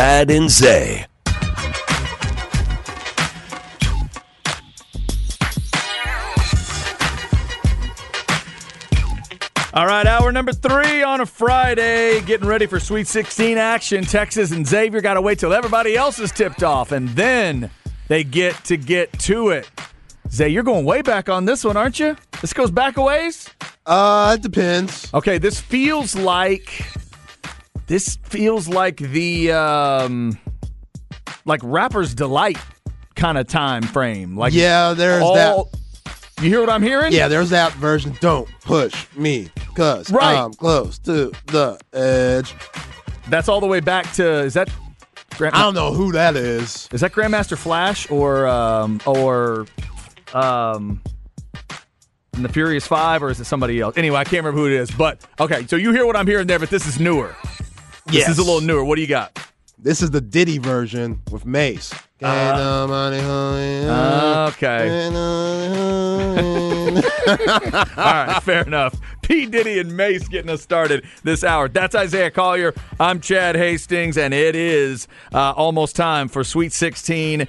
Chad and Zay. All right, hour number three on a Friday, getting ready for Sweet 16 action. Texas and Xavier got to wait till everybody else is tipped off, and then they get to get to it. Zay, you're going way back on this one, aren't you? This goes back a ways? Uh, it depends. Okay, this feels like this feels like the um like rapper's delight kind of time frame. Like Yeah, there's all, that. You hear what I'm hearing? Yeah, there's that version. Don't push me, cause Right. I'm close to the edge. That's all the way back to is that Grand, I don't know who that is. is that Grandmaster Flash or um or um the Furious Five or is it somebody else? Anyway, I can't remember who it is. But okay, so you hear what I'm hearing there, but this is newer. This is a little newer. What do you got? This is the Diddy version with Mase. Ain't nobody home. Uh, Okay. Ain't nobody home. All right, fair enough. P. Diddy and Mase getting us started this hour. That's Isaiah Collier. I'm Chad Hastings, and it is uh, almost time for Sweet 16.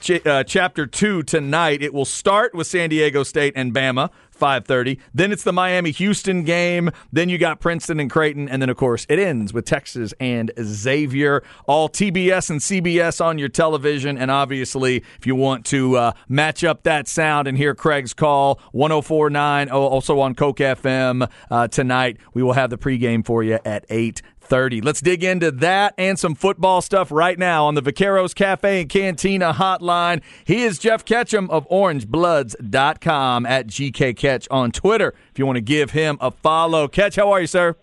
Ch- uh, chapter 2 tonight. It will start with San Diego State and Bama. 5:30. Then it's the Miami Houston game. Then you got Princeton and Creighton and then of course it ends with Texas and Xavier. All TBS and CBS on your television and obviously if you want to uh, match up that sound and hear Craig's call 1049 oh, also on Coke FM uh, tonight, we will have the pregame for you at 8 30. Let's dig into that and some football stuff right now on the Vaqueros Cafe and Cantina hotline. He is Jeff Ketchum of OrangeBloods.com at GK Catch on Twitter if you want to give him a follow. Catch, how are you, sir?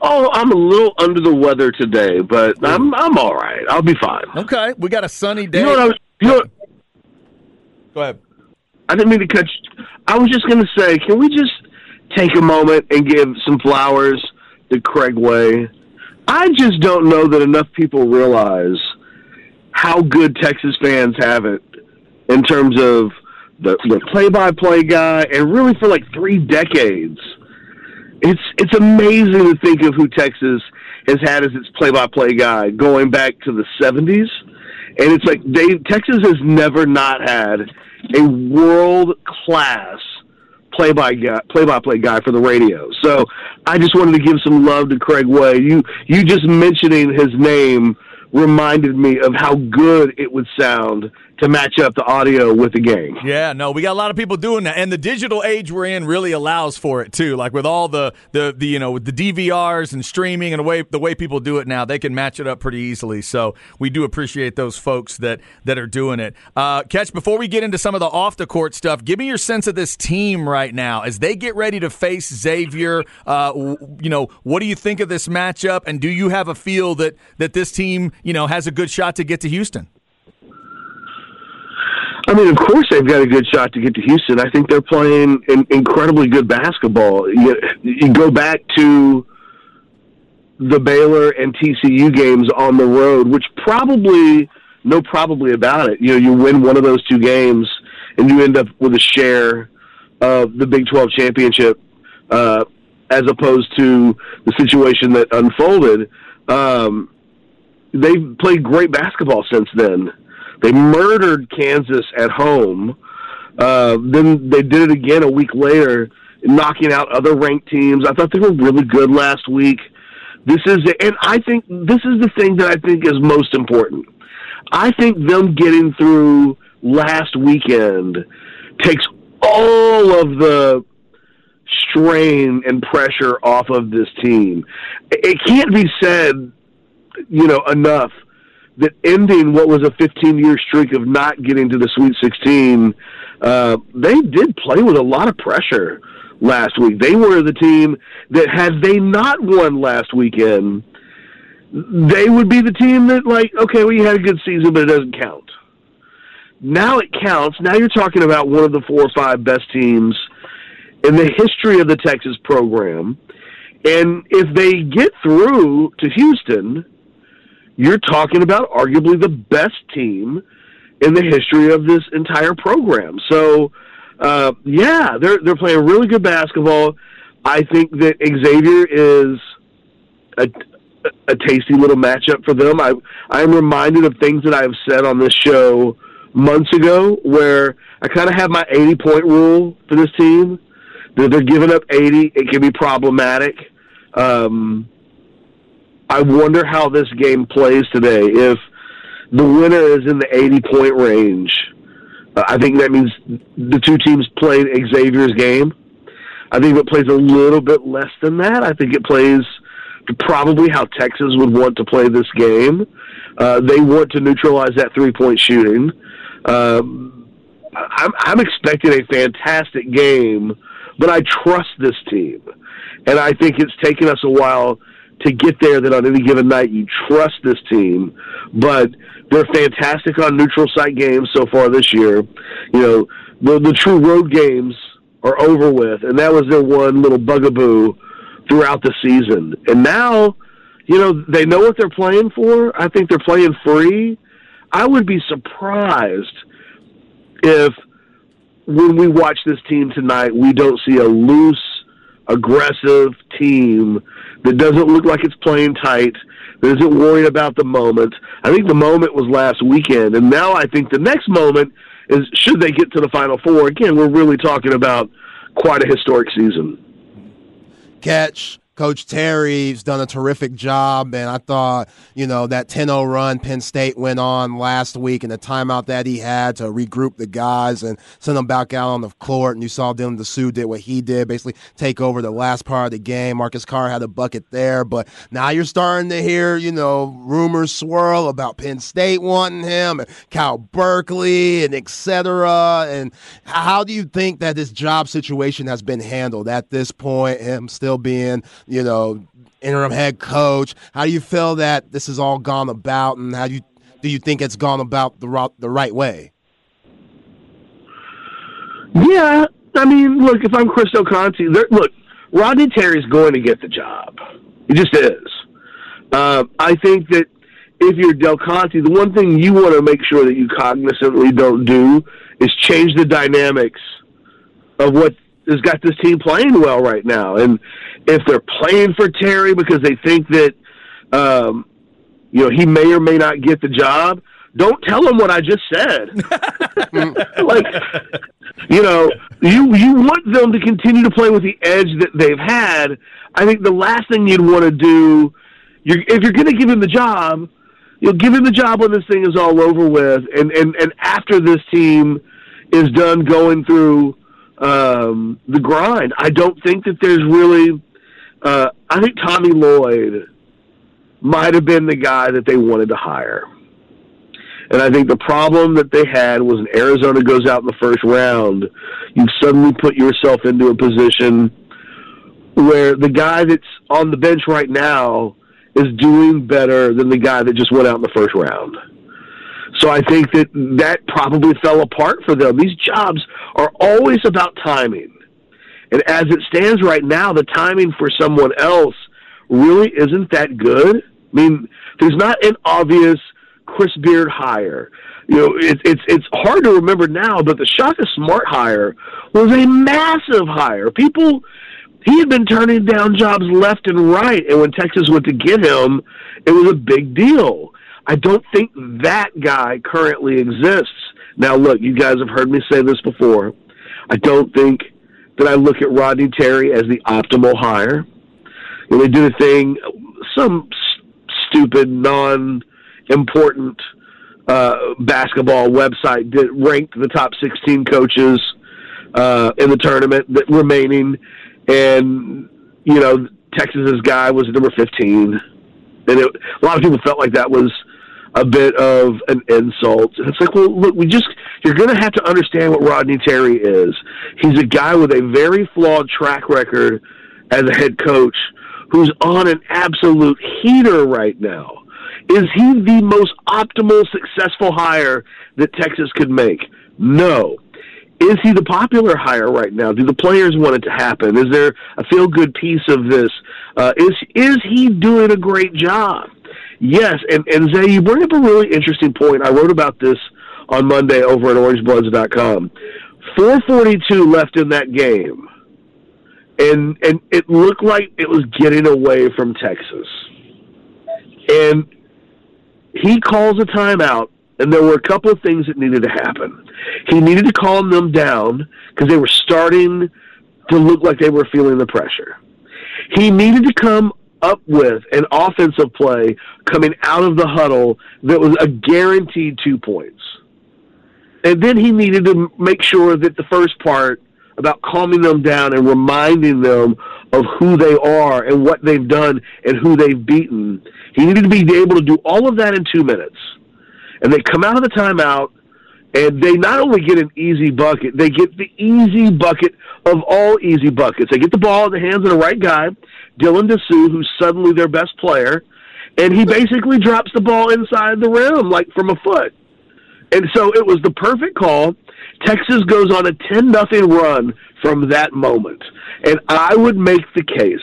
Oh, I'm a little under the weather today, but I'm I'm all right. I'll be fine. Okay, we got a sunny day. You know what I was? You know, what- Go ahead. I didn't mean to cut. You. I was just going to say, can we just take a moment and give some flowers to Craig Way? I just don't know that enough people realize how good Texas fans have it in terms of the the play-by-play guy, and really for like three decades. It's it's amazing to think of who Texas has had as its play-by-play guy going back to the '70s, and it's like they Texas has never not had a world-class play-by guy, play-by-play guy for the radio. So I just wanted to give some love to Craig Way. You you just mentioning his name reminded me of how good it would sound to match up the audio with the game. Yeah, no, we got a lot of people doing that, and the digital age we're in really allows for it too. Like with all the the, the you know with the DVRs and streaming and the way the way people do it now, they can match it up pretty easily. So we do appreciate those folks that that are doing it. Uh, Catch, before we get into some of the off the court stuff, give me your sense of this team right now as they get ready to face Xavier. Uh, you know, what do you think of this matchup, and do you have a feel that that this team you know has a good shot to get to Houston? I mean, of course they've got a good shot to get to Houston. I think they're playing in, incredibly good basketball. You, you go back to the Baylor and TCU games on the road, which probably no probably about it. You know, you win one of those two games and you end up with a share of the Big 12 championship uh, as opposed to the situation that unfolded. Um, they've played great basketball since then. They murdered Kansas at home. Uh, then they did it again a week later, knocking out other ranked teams. I thought they were really good last week. This is, and I think this is the thing that I think is most important. I think them getting through last weekend takes all of the strain and pressure off of this team. It can't be said, you know, enough that ending what was a 15 year streak of not getting to the Sweet 16, uh, they did play with a lot of pressure last week. They were the team that had they not won last weekend, they would be the team that like, okay, well, had a good season, but it doesn't count. Now it counts. Now you're talking about one of the four or five best teams in the history of the Texas program. And if they get through to Houston, you're talking about arguably the best team in the history of this entire program. So, uh, yeah, they're they're playing really good basketball. I think that Xavier is a, a tasty little matchup for them. I I am reminded of things that I have said on this show months ago, where I kind of have my 80 point rule for this team. That they're giving up 80, it can be problematic. Um, I wonder how this game plays today. If the winner is in the 80 point range, uh, I think that means the two teams played Xavier's game. I think it plays a little bit less than that. I think it plays probably how Texas would want to play this game. Uh, they want to neutralize that three point shooting. Um, I'm, I'm expecting a fantastic game, but I trust this team. And I think it's taken us a while to get there that on any given night you trust this team. But they're fantastic on neutral site games so far this year. You know, the the true road games are over with, and that was their one little bugaboo throughout the season. And now, you know, they know what they're playing for. I think they're playing free. I would be surprised if when we watch this team tonight, we don't see a loose, aggressive team that doesn't look like it's playing tight, that isn't worried about the moment. I think the moment was last weekend, and now I think the next moment is should they get to the Final Four. Again, we're really talking about quite a historic season. Catch Coach Terry's done a terrific job, and I thought, you know, that 10 0 run Penn State went on last week and the timeout that he had to regroup the guys and send them back out on the court. And you saw Dylan Disu did what he did, basically take over the last part of the game. Marcus Carr had a bucket there, but now you're starting to hear, you know, rumors swirl about Penn State wanting him and Cal Berkeley and etc. And how do you think that this job situation has been handled at this point? Him still being you know, interim head coach. How do you feel that this has all gone about, and how do you do you think it's gone about the the right way? Yeah, I mean, look, if I'm Chris Del Conte, look, Rodney Terry's going to get the job. He just is. Uh, I think that if you're Del Conte, the one thing you want to make sure that you cognizantly don't do is change the dynamics of what has got this team playing well right now. And if they're playing for Terry because they think that um, you know he may or may not get the job, don't tell them what I just said. like you know, you you want them to continue to play with the edge that they've had. I think the last thing you'd want to do, you're, if you're going to give him the job, you'll give him the job when this thing is all over with, and and and after this team is done going through um, the grind. I don't think that there's really. Uh, I think Tommy Lloyd might have been the guy that they wanted to hire. And I think the problem that they had was when Arizona goes out in the first round, you suddenly put yourself into a position where the guy that's on the bench right now is doing better than the guy that just went out in the first round. So I think that that probably fell apart for them. These jobs are always about timing. And as it stands right now, the timing for someone else really isn't that good. I mean, there's not an obvious Chris Beard hire. You know, it's it's it's hard to remember now, but the Shaka Smart hire was a massive hire. People he had been turning down jobs left and right, and when Texas went to get him, it was a big deal. I don't think that guy currently exists. Now, look, you guys have heard me say this before. I don't think that I look at Rodney Terry as the optimal hire. And they did a thing, some s- stupid, non-important uh, basketball website did ranked the top 16 coaches uh, in the tournament that remaining, and you know Texas's guy was number 15, and it, a lot of people felt like that was a bit of an insult. And it's like, well, look, we just you're going to have to understand what Rodney Terry is. He's a guy with a very flawed track record as a head coach who's on an absolute heater right now. Is he the most optimal, successful hire that Texas could make? No. Is he the popular hire right now? Do the players want it to happen? Is there a feel good piece of this? Uh, is is he doing a great job? Yes, and and Zay, you bring up a really interesting point. I wrote about this on Monday over at OrangeBloods.com. 442 left in that game, and and it looked like it was getting away from Texas. And he calls a timeout, and there were a couple of things that needed to happen. He needed to calm them down because they were starting to look like they were feeling the pressure. He needed to come up with an offensive play coming out of the huddle that was a guaranteed two points. And then he needed to make sure that the first part about calming them down and reminding them of who they are and what they've done and who they've beaten. He needed to be able to do all of that in two minutes. And they come out of the timeout and they not only get an easy bucket, they get the easy bucket of all easy buckets. They get the ball in the hands of the right guy, Dylan Disu, who's suddenly their best player, and he basically drops the ball inside the rim, like from a foot. And so it was the perfect call. Texas goes on a 10 nothing run from that moment. And I would make the case,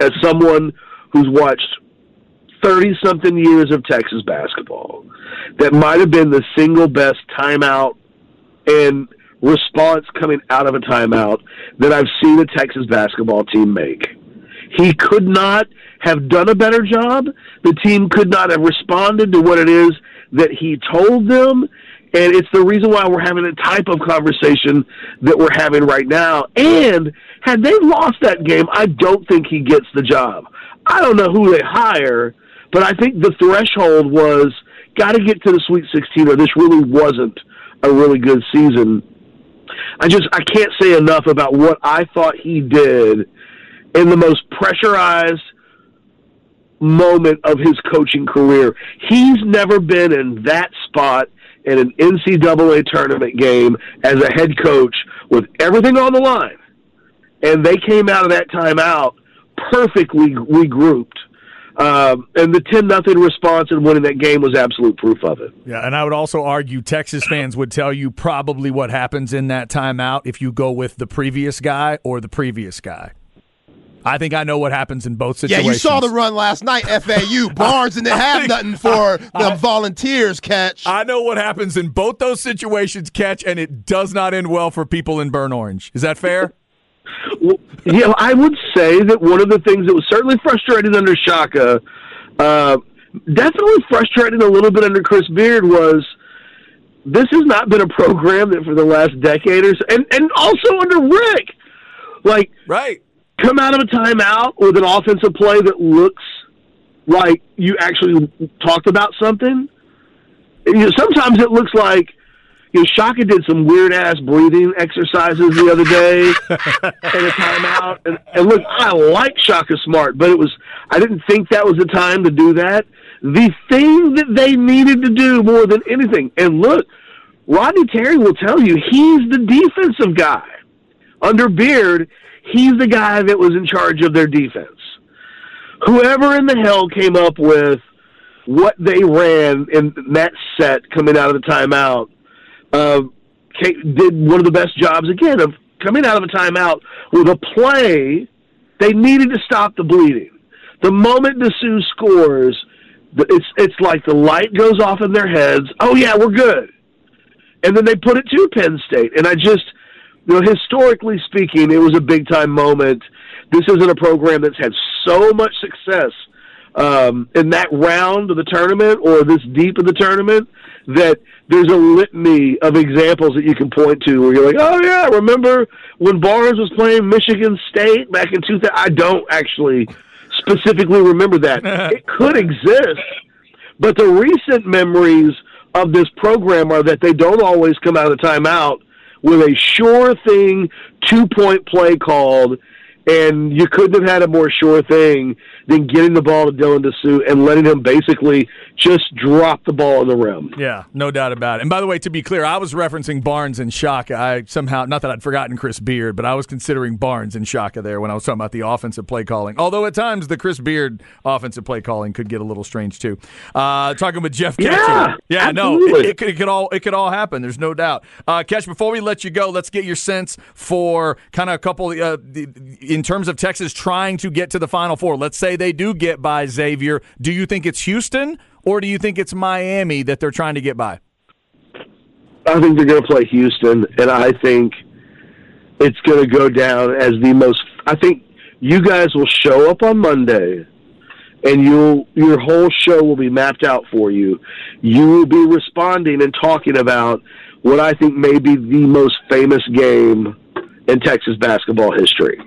as someone who's watched 30 something years of Texas basketball, that might have been the single best timeout and response coming out of a timeout that I've seen a Texas basketball team make. He could not have done a better job. The team could not have responded to what it is that he told them. And it's the reason why we're having the type of conversation that we're having right now. And had they lost that game, I don't think he gets the job. I don't know who they hire, but I think the threshold was got to get to the Sweet 16 or this really wasn't a really good season. I just I can't say enough about what I thought he did in the most pressurized moment of his coaching career. He's never been in that spot in an NCAA tournament game as a head coach with everything on the line. And they came out of that timeout perfectly regrouped. Um, and the 10 nothing response and winning that game was absolute proof of it. Yeah, and I would also argue Texas fans would tell you probably what happens in that timeout if you go with the previous guy or the previous guy. I think I know what happens in both situations. Yeah, you saw the run last night, FAU. Barnes didn't have nothing for the I, volunteers, catch. I know what happens in both those situations, catch, and it does not end well for people in Burn Orange. Is that fair? Well, yeah, I would say that one of the things that was certainly frustrating under Shaka, uh, definitely frustrating a little bit under Chris Beard was this has not been a program that for the last decade or so, and, and also under Rick, like right come out of a timeout with an offensive play that looks like you actually talked about something. You know, sometimes it looks like you know, Shaka did some weird ass breathing exercises the other day in a timeout. And, and look, I like Shaka Smart, but it was I didn't think that was the time to do that. The thing that they needed to do more than anything, and look, Rodney Terry will tell you he's the defensive guy. Under Beard, he's the guy that was in charge of their defense. Whoever in the hell came up with what they ran in that set coming out of the timeout uh, did one of the best jobs again of coming out of a timeout with a play. They needed to stop the bleeding. The moment Disu scores, it's it's like the light goes off in their heads. Oh yeah, we're good. And then they put it to Penn State, and I just you know, historically speaking, it was a big time moment. This isn't a program that's had so much success um, in that round of the tournament or this deep in the tournament that there's a litany of examples that you can point to where you're like, oh yeah, remember when Barnes was playing Michigan State back in 2000? I don't actually specifically remember that. it could exist, but the recent memories of this program are that they don't always come out of the timeout with a sure thing two point play called And you couldn't have had a more sure thing than getting the ball to Dylan Disu and letting him basically just drop the ball in the rim. Yeah, no doubt about it. And by the way, to be clear, I was referencing Barnes and Shaka. I somehow, not that I'd forgotten Chris Beard, but I was considering Barnes and Shaka there when I was talking about the offensive play calling. Although at times the Chris Beard offensive play calling could get a little strange too. Uh, talking with Jeff Ketchum. Yeah, yeah, no, it, it, could, it could all it could all happen. There's no doubt. Uh, Catch, before we let you go, let's get your sense for kind of a couple uh, in terms of Texas trying to get to the Final Four. Let's say they do get by Xavier. Do you think it's Houston or do you think it's Miami that they're trying to get by? I think they're going to play Houston, and I think it's going to go down as the most. I think you guys will show up on Monday, and you'll your whole show will be mapped out for you. You will be responding and talking about what I think may be the most famous game in Texas basketball history.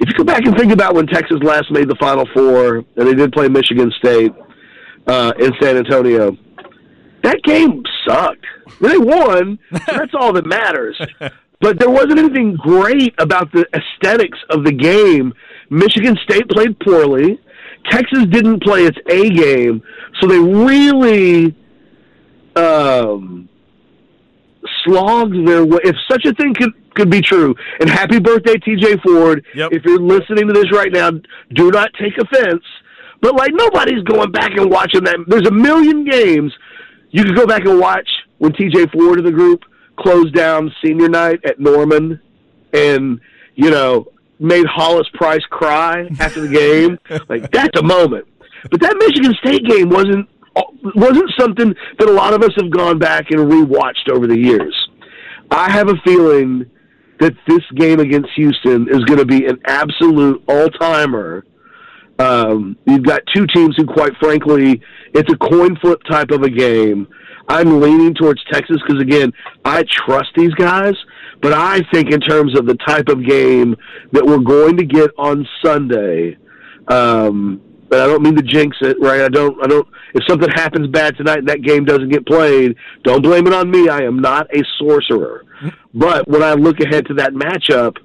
If you go back and think about when Texas last made the Final Four, and they did play Michigan State uh, in San Antonio that game sucked. They won. so that's all that matters. But there wasn't anything great about the aesthetics of the game. Michigan State played poorly. Texas didn't play its A game, so they really um, slogged their way. If such a thing could could be true, and happy birthday, T.J. Ford. Yep. If you're listening to this right now, do not take offense. But like nobody's going back and watching that. There's a million games you could go back and watch when TJ Ford of the group closed down senior night at Norman and, you know, made Hollis Price cry after the game. like that's a moment. But that Michigan State game wasn't wasn't something that a lot of us have gone back and rewatched over the years. I have a feeling that this game against Houston is going to be an absolute all-timer. Um, you've got two teams who, quite frankly, it's a coin flip type of a game. I'm leaning towards Texas because, again, I trust these guys, but I think in terms of the type of game that we're going to get on Sunday, um, but I don't mean to jinx it, right? I don't, I don't. If something happens bad tonight and that game doesn't get played, don't blame it on me. I am not a sorcerer. But when I look ahead to that matchup,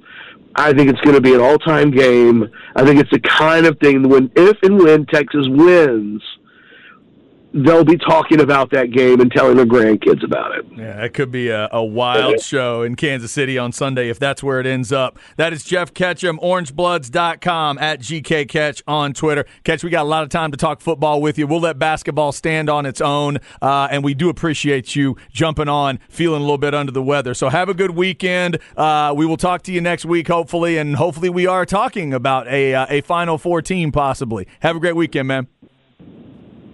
I think it's going to be an all-time game. I think it's the kind of thing when, if and when Texas wins, they'll be talking about that game and telling their grandkids about it. Yeah, it could be a, a wild show in Kansas City on Sunday if that's where it ends up. That is Jeff Ketchum, orangebloods.com, at GK Catch on Twitter. Catch, we got a lot of time to talk football with you. We'll let basketball stand on its own, uh, and we do appreciate you jumping on, feeling a little bit under the weather. So have a good weekend. Uh, we will talk to you next week, hopefully, and hopefully we are talking about a, uh, a Final Four team possibly. Have a great weekend, man.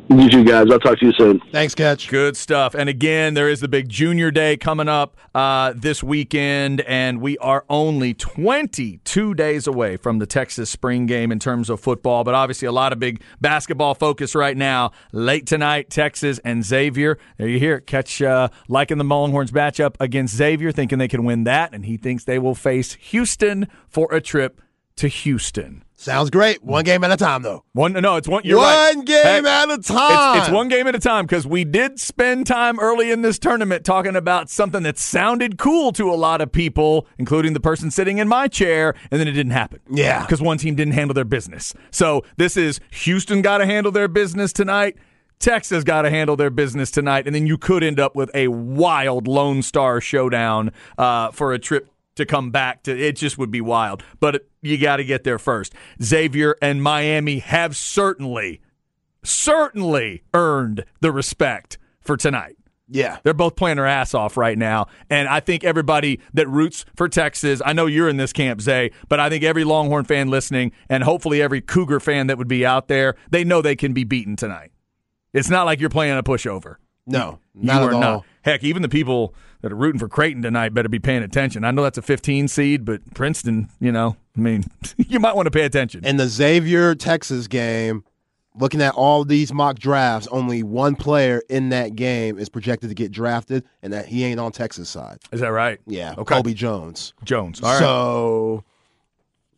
You two guys. I'll talk to you soon. Thanks, Catch. Good stuff. And again, there is the big junior day coming up uh, this weekend, and we are only 22 days away from the Texas spring game in terms of football. But obviously, a lot of big basketball focus right now. Late tonight, Texas and Xavier. There you hear it. Catch uh, liking the Longhorns matchup against Xavier, thinking they can win that, and he thinks they will face Houston for a trip to Houston. Sounds great. One game at a time, though. One, no, it's one. You're one right. game Hey, at a time. It's, it's one game at a time because we did spend time early in this tournament talking about something that sounded cool to a lot of people, including the person sitting in my chair, and then it didn't happen. Yeah. Because one team didn't handle their business. So this is Houston got to handle their business tonight. Texas got to handle their business tonight, and then you could end up with a wild Lone Star showdown uh, for a trip to come back to it just would be wild but you got to get there first xavier and miami have certainly certainly earned the respect for tonight Yeah. they're both playing their ass off right now. And I think everybody that roots for Texas, I know you're in this camp, Zay, but I think every Longhorn fan listening and hopefully every Cougar fan that would be out there, they know they can be beaten tonight. It's not like you're playing a pushover. No, You not are at all. not. Heck, even the people that are rooting for Creighton tonight better be paying attention. I know that's a 15 seed, but Princeton, you know, I mean, you might want to pay attention. In the Xavier Texas game, looking at all these mock drafts, only one player in that game is projected to get drafted, and that he ain't on Texas side. Is that right? Yeah, Okay. Colby Jones. Jones. All right. So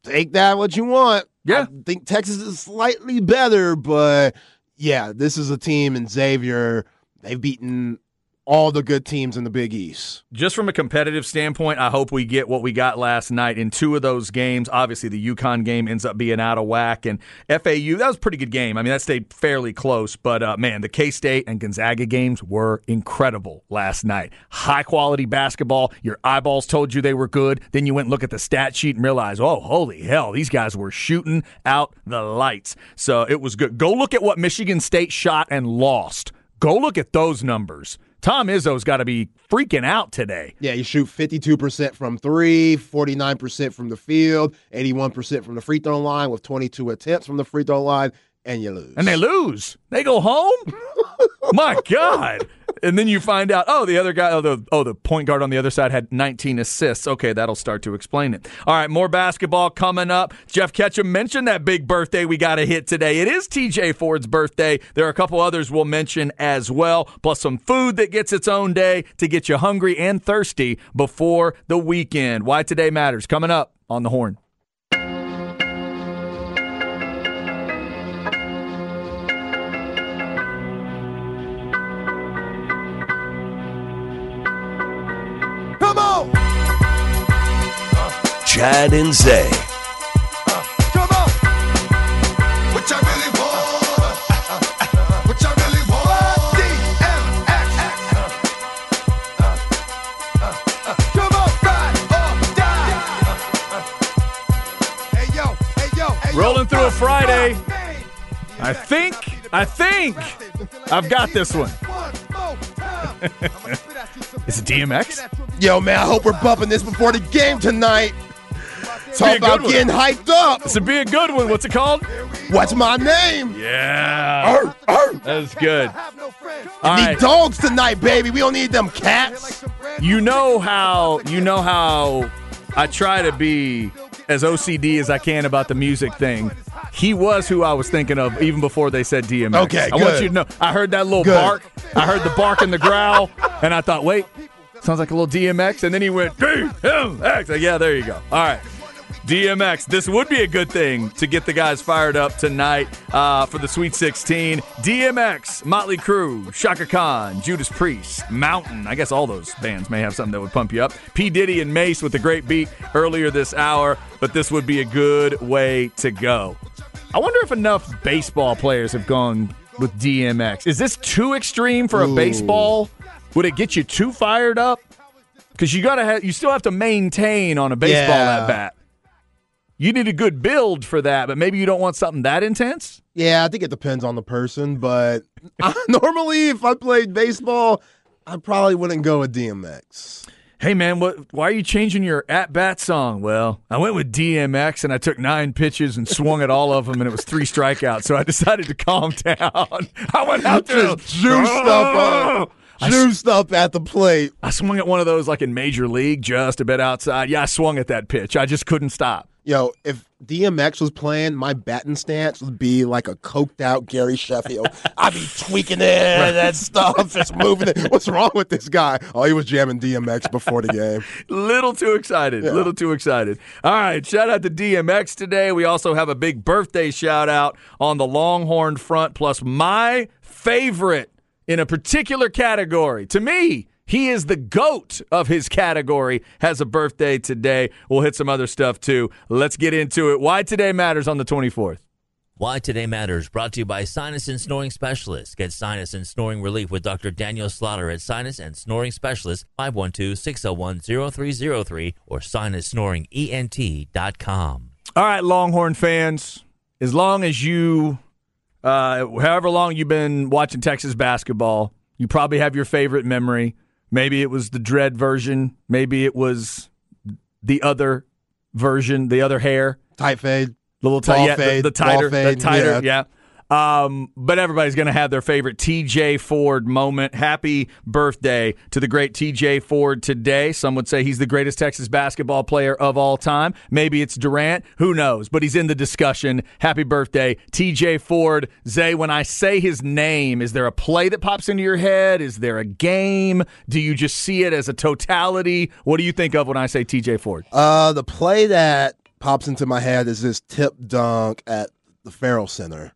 take that what you want. Yeah. I think Texas is slightly better, but yeah, this is a team in Xavier. They've beaten all the good teams in the Big East. Just from a competitive standpoint, I hope we get what we got last night in two of those games. Obviously, the UConn game ends up being out of whack, and FAU that was a pretty good game. I mean, that stayed fairly close, but uh, man, the K State and Gonzaga games were incredible last night. High quality basketball. Your eyeballs told you they were good. Then you went and look at the stat sheet and realized, oh, holy hell, these guys were shooting out the lights. So it was good. Go look at what Michigan State shot and lost. Go look at those numbers. Tom Izzo's got to be freaking out today. Yeah, you shoot 52% from three, 49% from the field, 81% from the free throw line with 22 attempts from the free throw line, and you lose. And they lose. They go home? My God. And then you find out, oh, the other guy, oh the, oh, the point guard on the other side had 19 assists. Okay, that'll start to explain it. All right, more basketball coming up. Jeff Ketchum mentioned that big birthday we got to hit today. It is TJ Ford's birthday. There are a couple others we'll mention as well, plus some food that gets its own day to get you hungry and thirsty before the weekend. Why Today Matters coming up on the horn. Yo! Hey, yo. Rolling through a Friday. I think, I think I've got this one. Is it DMX? Yo, man, I hope we're bumping this before the game tonight. Talk about getting hyped up. This would be a good one. What's it called? What's my name? Yeah. Arr, arr. That's good. All Need right. dogs tonight, baby. We don't need them cats. You know how you know how I try to be as OCD as I can about the music thing. He was who I was thinking of even before they said DMX. Okay, I want you to know. I heard that little Good. bark. I heard the bark and the growl, and I thought, wait, sounds like a little DMX. And then he went DMX. Like, yeah, there you go. All right. DMX. This would be a good thing to get the guys fired up tonight uh, for the Sweet 16. DMX, Motley Crue, Chaka Khan, Judas Priest, Mountain. I guess all those bands may have something that would pump you up. P. Diddy and Mase with the great beat earlier this hour, but this would be a good way to go. I wonder if enough baseball players have gone with DMX. Is this too extreme for a baseball? Would it get you too fired up? Because you gotta have, you still have to maintain on a baseball Yeah. at bat. You need a good build for that, but maybe you don't want something that intense. Yeah, I think it depends on the person, but I, normally if I played baseball, I probably wouldn't go with DMX. Hey man, what? Why are you changing your at bat song? Well, I went with DMX and I took nine pitches and swung at all of them, and it was three strikeouts. So I decided to calm down. I went out there, Just juiced up, uh, juiced up at the plate. I swung at one of those like in Major League, just a bit outside. Yeah, I swung at that pitch. I just couldn't stop. Yo, if DMX was playing, my batting stance would be like a coked out Gary Sheffield. I'd be tweaking it and that stuff, just moving it. What's wrong with this guy? Oh, he was jamming DMX before the game. Little too excited. Little too excited. All right. Shout out to DMX today. We also have a big birthday shout out on the Longhorn front, plus my favorite in a particular category. To me, he is the GOAT of his category, has a birthday today. We'll hit some other stuff too. Let's get into it. Why today matters on the 24th. Why Today Matters, brought to you by Sinus and Snoring Specialists. Get sinus and snoring relief with Dr. Daniel Slaughter at Sinus and Snoring Specialists, 512-601-0303 or sinussnoringent.com. All right, Longhorn fans, as long as you, uh, however long you've been watching Texas basketball, you probably have your favorite memory. Maybe it was the dread version. Maybe it was the other version, the other hair, Tight fade. little tight, yeah, the, fade, the tighter, the tighter, yeah. yeah. Um, but everybody's going to have their favorite TJ Ford moment. Happy birthday to the great TJ Ford today. Some would say he's the greatest Texas basketball player of all time. Maybe it's Durant. Who knows? But he's in the discussion. Happy birthday, TJ Ford. Zay, when I say his name, is there a play that pops into your head? Is there a game? Do you just see it as a totality? What do you think of when I say TJ Ford? Uh, the play that pops into my head is this tip dunk at the Ferrell Center.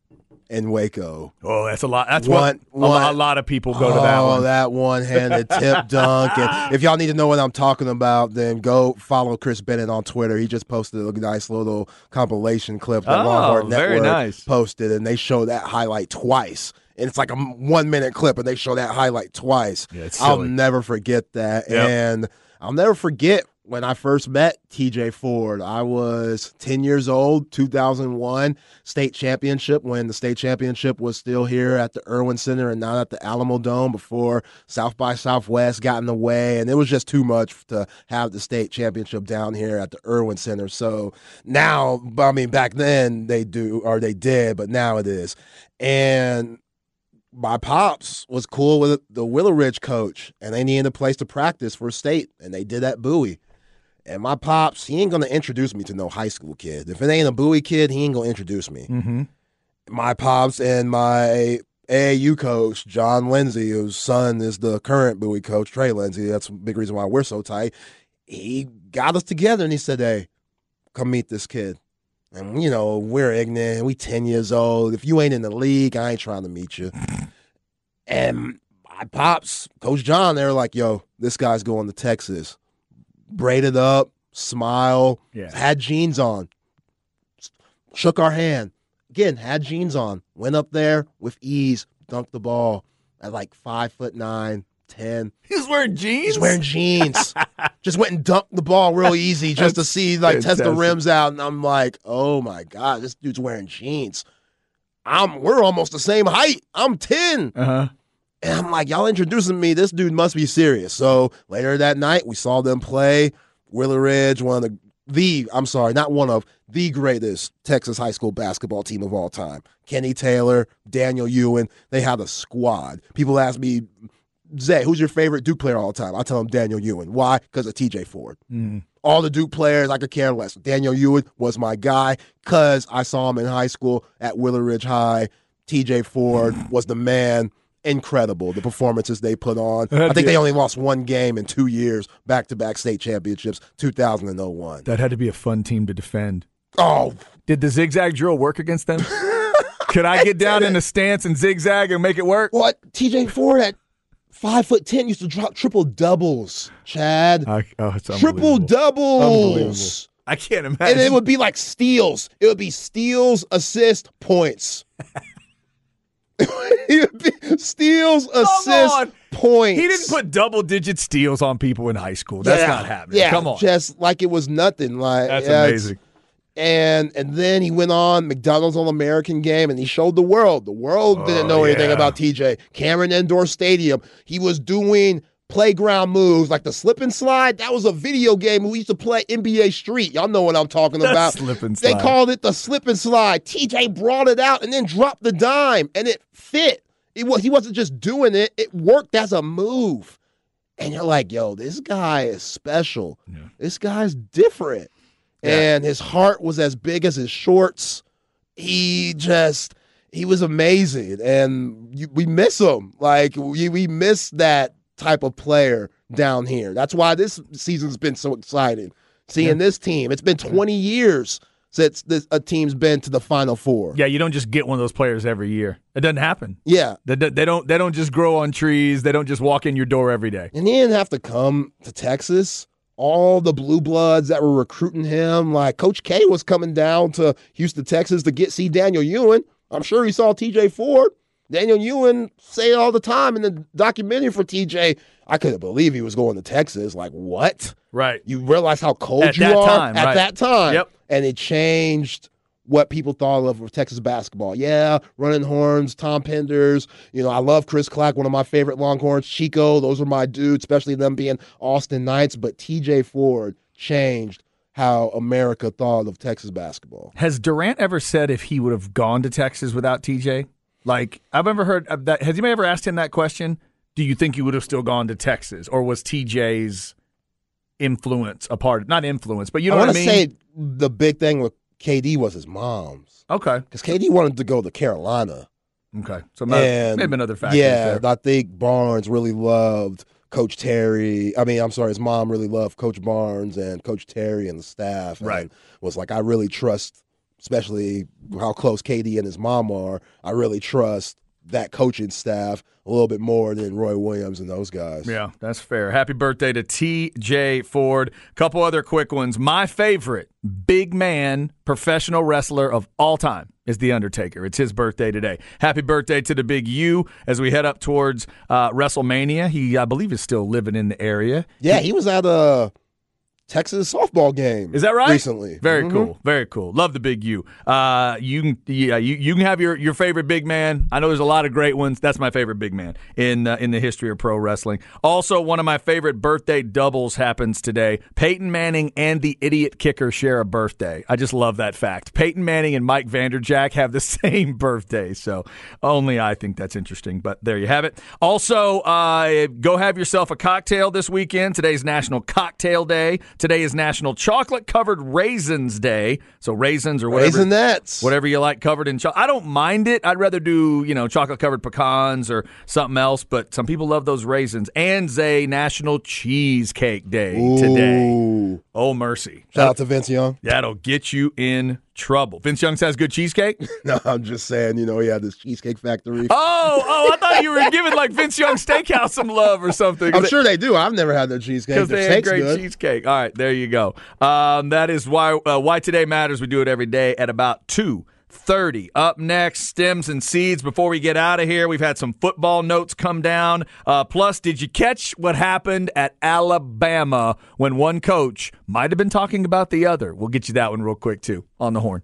In Waco. Oh, that's a lot. That's One- what a lot- a lot of people go to that oh, one. that one-handed tip dunk. And if y'all need to know what I'm talking about, then go follow Chris Bennett on Twitter. He just posted a nice little compilation clip that Oh, Longhorn Network nice. posted, and they show that highlight twice. And it's like a one-minute clip, and they show that highlight twice. Yeah, I'll never forget that, Yep. and I'll never forget when I first met TJ Ford. I was 10 years old, 2001, state championship, when the state championship was still here at the Erwin Center and not at the Alamo Dome before South by Southwest got in the way. And it was just too much to have the state championship down here at the Erwin Center. So now, I mean, back then they do, or they did, but now it is. And my pops was cool with the Willow Ridge coach, and they needed a place to practice for state, and they did at Bowie. And my pops, he ain't gonna introduce me to no high school kid. If it ain't a Bowie kid, he ain't gonna introduce me. Mm-hmm. My pops and my AAU coach, John Lindsay, whose son is the current Bowie coach, Trey Lindsay. That's a big reason why we're so tight. He got us together and he said, Hey, come meet this kid. And you know, we're ignorant, we 10 years old. If you ain't in the league, I ain't trying to meet you. And my pops, Coach John, they're like, yo, this guy's going to Texas. Braided up, smile, Yeah. had jeans on, shook our hand. Again, had jeans on, went up there with ease, dunked the ball at like five foot nine, ten. He was wearing jeans. He's wearing jeans. just went and dunked the ball real easy just to see, like, test the rims out. And I'm like, oh my God, this dude's wearing jeans. I'm we're almost the same height. I'm 10. Uh huh. And I'm like, y'all introducing me. This dude must be serious. So later that night, we saw them play Willow Ridge, one of the the I'm sorry, not one of the greatest Texas high school basketball team of all time. Kenny Taylor, Daniel Ewing. They had a squad. People ask me, Zay, who's your favorite Duke player all the time? I tell them Daniel Ewing. Why? Because of TJ Ford. Mm-hmm. All the Duke players, I could care less. Daniel Ewing was my guy because I saw him in high school at Willow Ridge High. TJ Ford was the man. Incredible. The performances they put on. I think they only lost one game in two years, back to back state championships, 2001. That had to be a fun team to defend. Oh, Did the zigzag drill work against them? Could I get down in a stance and zigzag and make it work? what? TJ Ford at five foot 10 used to drop triple doubles, Chad. I, oh, it's triple doubles. I can't imagine. And it would be like steals. It would be steals, assist, points. it would be steals, assist, on. points. he didn't put double digit steals on people in high school. That's Yeah. not happening. Yeah, Come on. just like it was nothing. Like That's yeah, amazing. And and then he went on McDonald's All American game and he showed the world. The world didn't oh, know anything about TJ. Cameron Indoor Stadium. He was doing playground moves like the slip and slide. That was a video game we used to play NBA Street. Y'all know what I'm talking about. slip and They called it the slip and slide. TJ brought it out and then dropped the dime and it fit. It was he wasn't just doing it. It worked as a move. And you're like, yo, this guy is special. This guy's different. And his heart was as big as his shorts. He just, he was amazing. And you, we miss him. Like, we, we miss that type of player hmm. down here. That's why this season's been so exciting. Seeing this team, it's been 20 years since this, a team's been to the Final Four. Yeah, you don't just get one of those players every year. It doesn't happen. Yeah. They, they don't. They don't just grow on trees. They don't just walk in your door every day. And he didn't have to come to Texas. All the blue bloods that were recruiting him, like Coach K was coming down to Houston, Texas to get see Daniel Ewing. I'm sure he saw TJ Ford. Daniel Ewing say it all the time in the documentary for TJ. I couldn't believe he was going to Texas. Like, what? Right. You realize how cold At you that are time, at right. that time. Yep. And it changed what people thought of Texas basketball. Yeah, running horns, Tom Penders. You know, I love Chris Clack, one of my favorite Longhorns. Chico, those are my dudes, especially them being Austin Knights. But TJ Ford changed how America thought of Texas basketball. Has Durant ever said if he would have gone to Texas without TJ? Like I've ever heard of that. Has anybody ever asked him that question? Do you think he would have still gone to Texas, or was TJ's influence a part? Of, Not influence, but you know I what I want to mean. say the big thing with KD was his mom's. okay, Because KD wanted to go to Carolina. okay. So maybe and maybe another factor. Yeah, there. I think Barnes really loved Coach Terry. I mean, I'm sorry, his mom really loved Coach Barnes and Coach Terry and the staff. and Right. Was like, I really trust especially how close KD and his mom are, I really trust that coaching staff a little bit more than Roy Williams and those guys. Yeah, that's fair. Happy birthday to TJ Ford. Couple other quick ones. My favorite big man professional wrestler of all time is The Undertaker. It's his birthday today. Happy birthday to the big U as we head up towards uh, WrestleMania. He, I believe, is still living in the area. Yeah, he was at a Texas softball game. Is that right? Recently. Very Mhm. cool. Very cool. Love the big U. Uh, you can yeah, you, you can have your, your favorite big man. I know there's a lot of great ones. That's my favorite big man in uh, in the history of pro wrestling. Also, one of my favorite birthday doubles happens today. Peyton Manning and the idiot kicker share a birthday. I just love that fact. Peyton Manning and Mike Vanderjagt have the same birthday. So only I think that's interesting. But there you have it. Also, uh, go have yourself a cocktail this weekend. Today's National Cocktail Day. Today is National Chocolate Covered Raisins Day. So raisins or whatever, Raisinets. whatever you like covered in chocolate. I don't mind it. I'd rather do you know chocolate covered pecans or something else. But some people love those raisins. And a National Cheesecake Day today. Oh mercy! Shout out to Vince Young. That'll get you in trouble. Vince Young says good cheesecake. No, I'm just saying, you know, he had this cheesecake factory. Oh, oh! I thought you were giving like Vince Young Steakhouse some love or something. I'm sure they do. I've never had their cheesecake. because they had great good. cheesecake. All right, there you go. Um, that is why uh, why today matters. We do it every day at about two. 30. Up next, stems and seeds. Before we get out of here, we've had some football notes come down. Uh, plus, did you catch what happened at Alabama when one coach might have been talking about the other? We'll get you that one real quick, too, on the horn.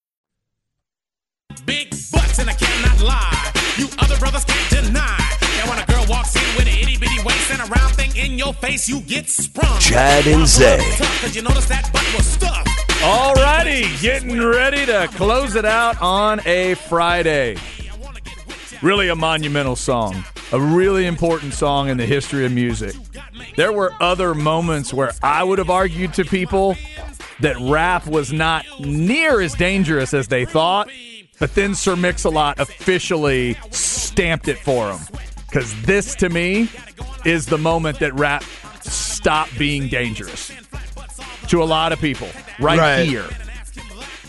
Big butts and I cannot lie. You other brothers can't deny. And when a girl walks in with an itty bitty waist and a round thing in your face, you get sprung. Chad and Zay. Cause you notice that butt was stuffed. All righty, getting ready to close it out on a Friday. Really a monumental song, a really important song in the history of music. There were other moments where I would have argued to people that rap was not near as dangerous as they thought, but then Sir Mix-a-Lot officially stamped it for him. Because this, to me, is the moment that rap stopped being dangerous to a lot of people right, Right. here.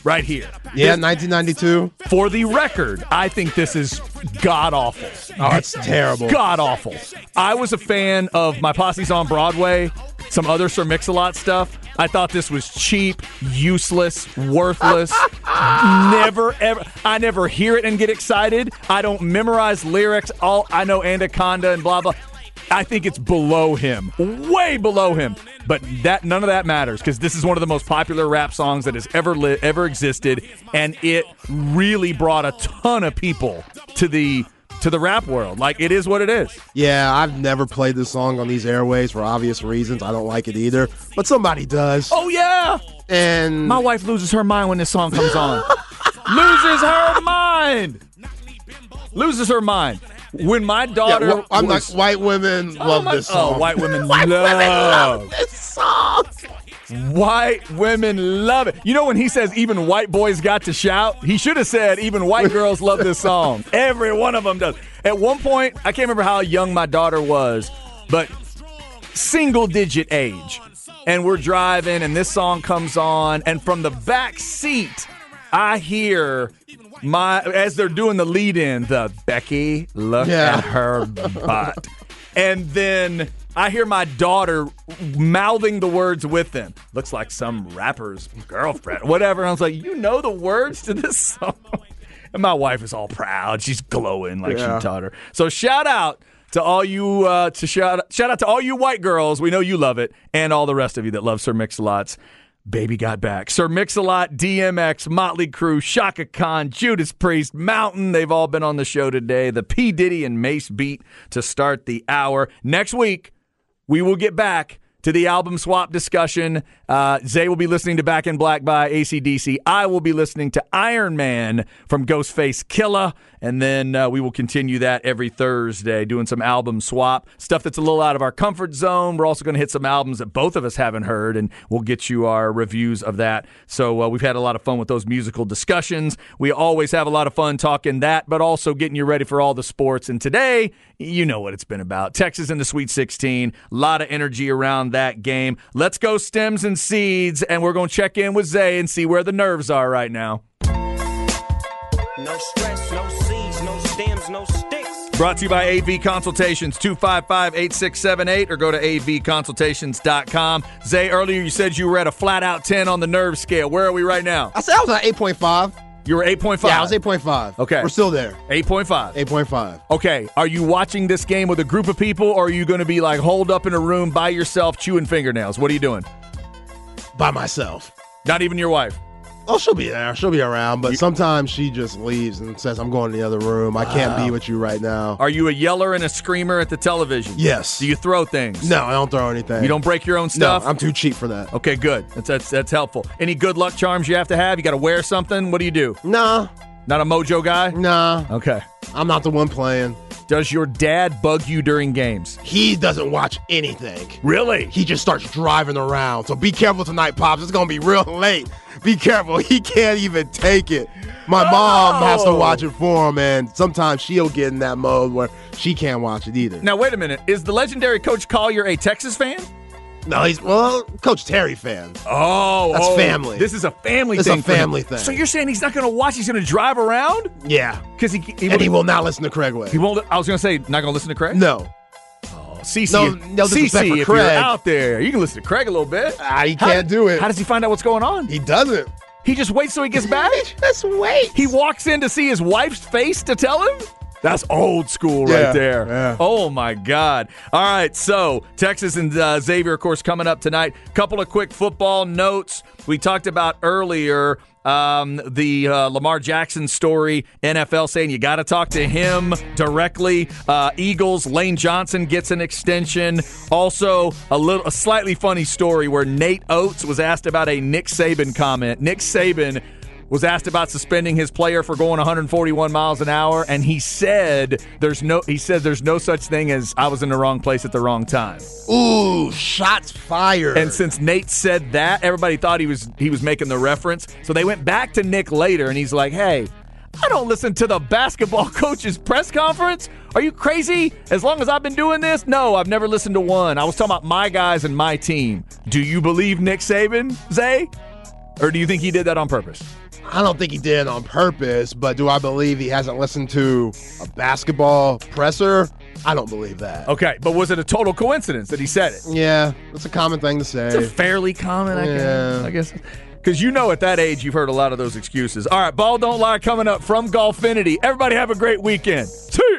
Right here. Yeah, This- 1992. for the record, I think this is god awful. Oh, it's terrible. God awful. I was a fan of My Posse's on Broadway, some other Sir Mix-a-Lot stuff. I thought this was cheap, useless, worthless. never ever I never hear it and get excited. I don't memorize lyrics. All I know Anaconda and blah blah. I think it's below him, way below him. But that none of that matters because this is one of the most popular rap songs that has ever li- ever existed, and it really brought a ton of people to the to the rap world. Like it is what it is. Yeah, I've never played this song on these airways for obvious reasons. I don't like it either, but somebody does. Oh yeah, And my wife loses her mind when this song comes on. loses her mind. Loses her mind. When my yeah, daughter, well, I'm was- like white women Oh, love my- this oh, song. Oh, white women White love women love this song. White women love it. You know when he says even white boys got to shout, he should have said even white girls love this song. Every one of them does. At one point, I can't remember how young my daughter was, but single digit age. And we're driving and this song comes on and from the back seat I hear my as they're doing the lead in the Becky look Yeah. at her butt. And then I hear my daughter mouthing the words with them. Looks like some rapper's girlfriend, whatever. And I was like, you know the words to this song? And my wife is all proud. She's glowing like Yeah. she taught her. So shout out to all you uh, to shout shout out to all you white girls. We know you love it, and all the rest of you that love Sir Mix-a-Lot's Baby Got Back. Sir Mix-a-Lot, DMX, Motley Crue, Chaka Khan, Judas Priest, Mountain. They've all been on the show today. The P Diddy and Mase beat to start the hour. Next week, we will get back to the album swap discussion. Uh, Zay will be listening to Back in Black by ACDC. I will be listening to Iron Man from Ghostface Killah. And then uh, we will continue that every Thursday, doing some album swap stuff that's a little out of our comfort zone. We're also going to hit some albums that both of us haven't heard, and we'll get you our reviews of that. So uh, we've had a lot of fun with those musical discussions. We always have a lot of fun talking that, but also getting you ready for all the sports. And today, you know what it's been about. Texas in the Sweet 16, a lot of energy around that game. Let's go stems and seeds, and we're going to check in with Zay and see where the nerves are right now. No stress, no seeds, no stems, no sticks. Brought to you by AV Consultations, 255 8678, or go to avconsultations.com. Zay, earlier you said you were at a flat out 10 on the nerve scale. Where are we right now? I said I was at 8.5. You were 8.5. Yeah, I was 8.5. Okay. We're still there. 8.5. 8.5. Okay, are you watching this game with a group of people, or are you going to be like holed up in a room by yourself chewing fingernails? What are you doing? By myself. Not even your wife. Oh, she'll be there. She'll be around, but sometimes she just leaves and says, I'm going to the other room. I can't be with you right now. Are you a yeller and a screamer at the television? Yes. Do you throw things? No, I don't throw anything. You don't break your own No, stuff? I'm too cheap for that. Okay, good. That's, that's that's helpful. Any good luck charms you have to have? You got to wear something? What do you do? Nah, Not a mojo guy? nah. Okay. I'm not the one playing. Does your dad bug you during games? He doesn't watch anything. Really? He just starts driving around. So be careful tonight, Pops. It's going to be real late. Be careful. He can't even take it. My mom has to Oh. watch it for him, and sometimes she'll get in that mode where she can't watch it either. Now wait a minute. Is the legendary Coach Collier a Texas fan? No, he's, well, Coach Terry fans. Oh, That's oh, family. This is a family thing. It's a thing. for him. family thing. So you're saying he's not going to watch? He's going to drive around Yeah. because he he, And he will not listen to Craig Way. he won't. I was going to say not going to listen to Craig. No. CC, No- no CC, if you're Craig. out there, you can listen to Craig a little bit. Ah, he can't do it. How does he find out what's going on? He doesn't. He just waits till he gets back. Just wait. He walks in to see his wife's face to tell him? That's old school right Yeah, there. yeah. Oh my God. All right, so Texas and uh, Xavier, of course, coming up tonight. Couple of quick football notes. We talked about earlier um, the uh, Lamar Jackson story. NFL saying you got to talk to him directly. Uh, Eagles, Lane Johnson gets an extension. Also, a little, a slightly funny story where Nate Oats was asked about a Nick Saban comment. Nick Saban was asked about suspending his player for going 141 miles an hour, and he said there's no he said there's no such thing as I was in the wrong place at the wrong time. Ooh, shots fired. And since Nate said that, everybody thought he was he was making the reference. So they went back to Nick later, and he's like, "Hey." I don't listen to the basketball coach's press conference. Are you crazy? As long as I've been doing this? No, I've never listened to one. I was talking about my guys and my team. Do you believe Nick Saban, Zay? Or do you think he did that on purpose? I don't think he did on purpose, but do I believe he hasn't listened to a basketball presser? I don't believe that. Okay, but was it a total coincidence that he said it? Yeah, it's a common thing to say. It's a fairly common, I guess. Yeah. I guess. Because you know at that age, you've heard a lot of those excuses. All right, Ball Don't Lie coming up from Golfinity. Everybody have a great weekend. See.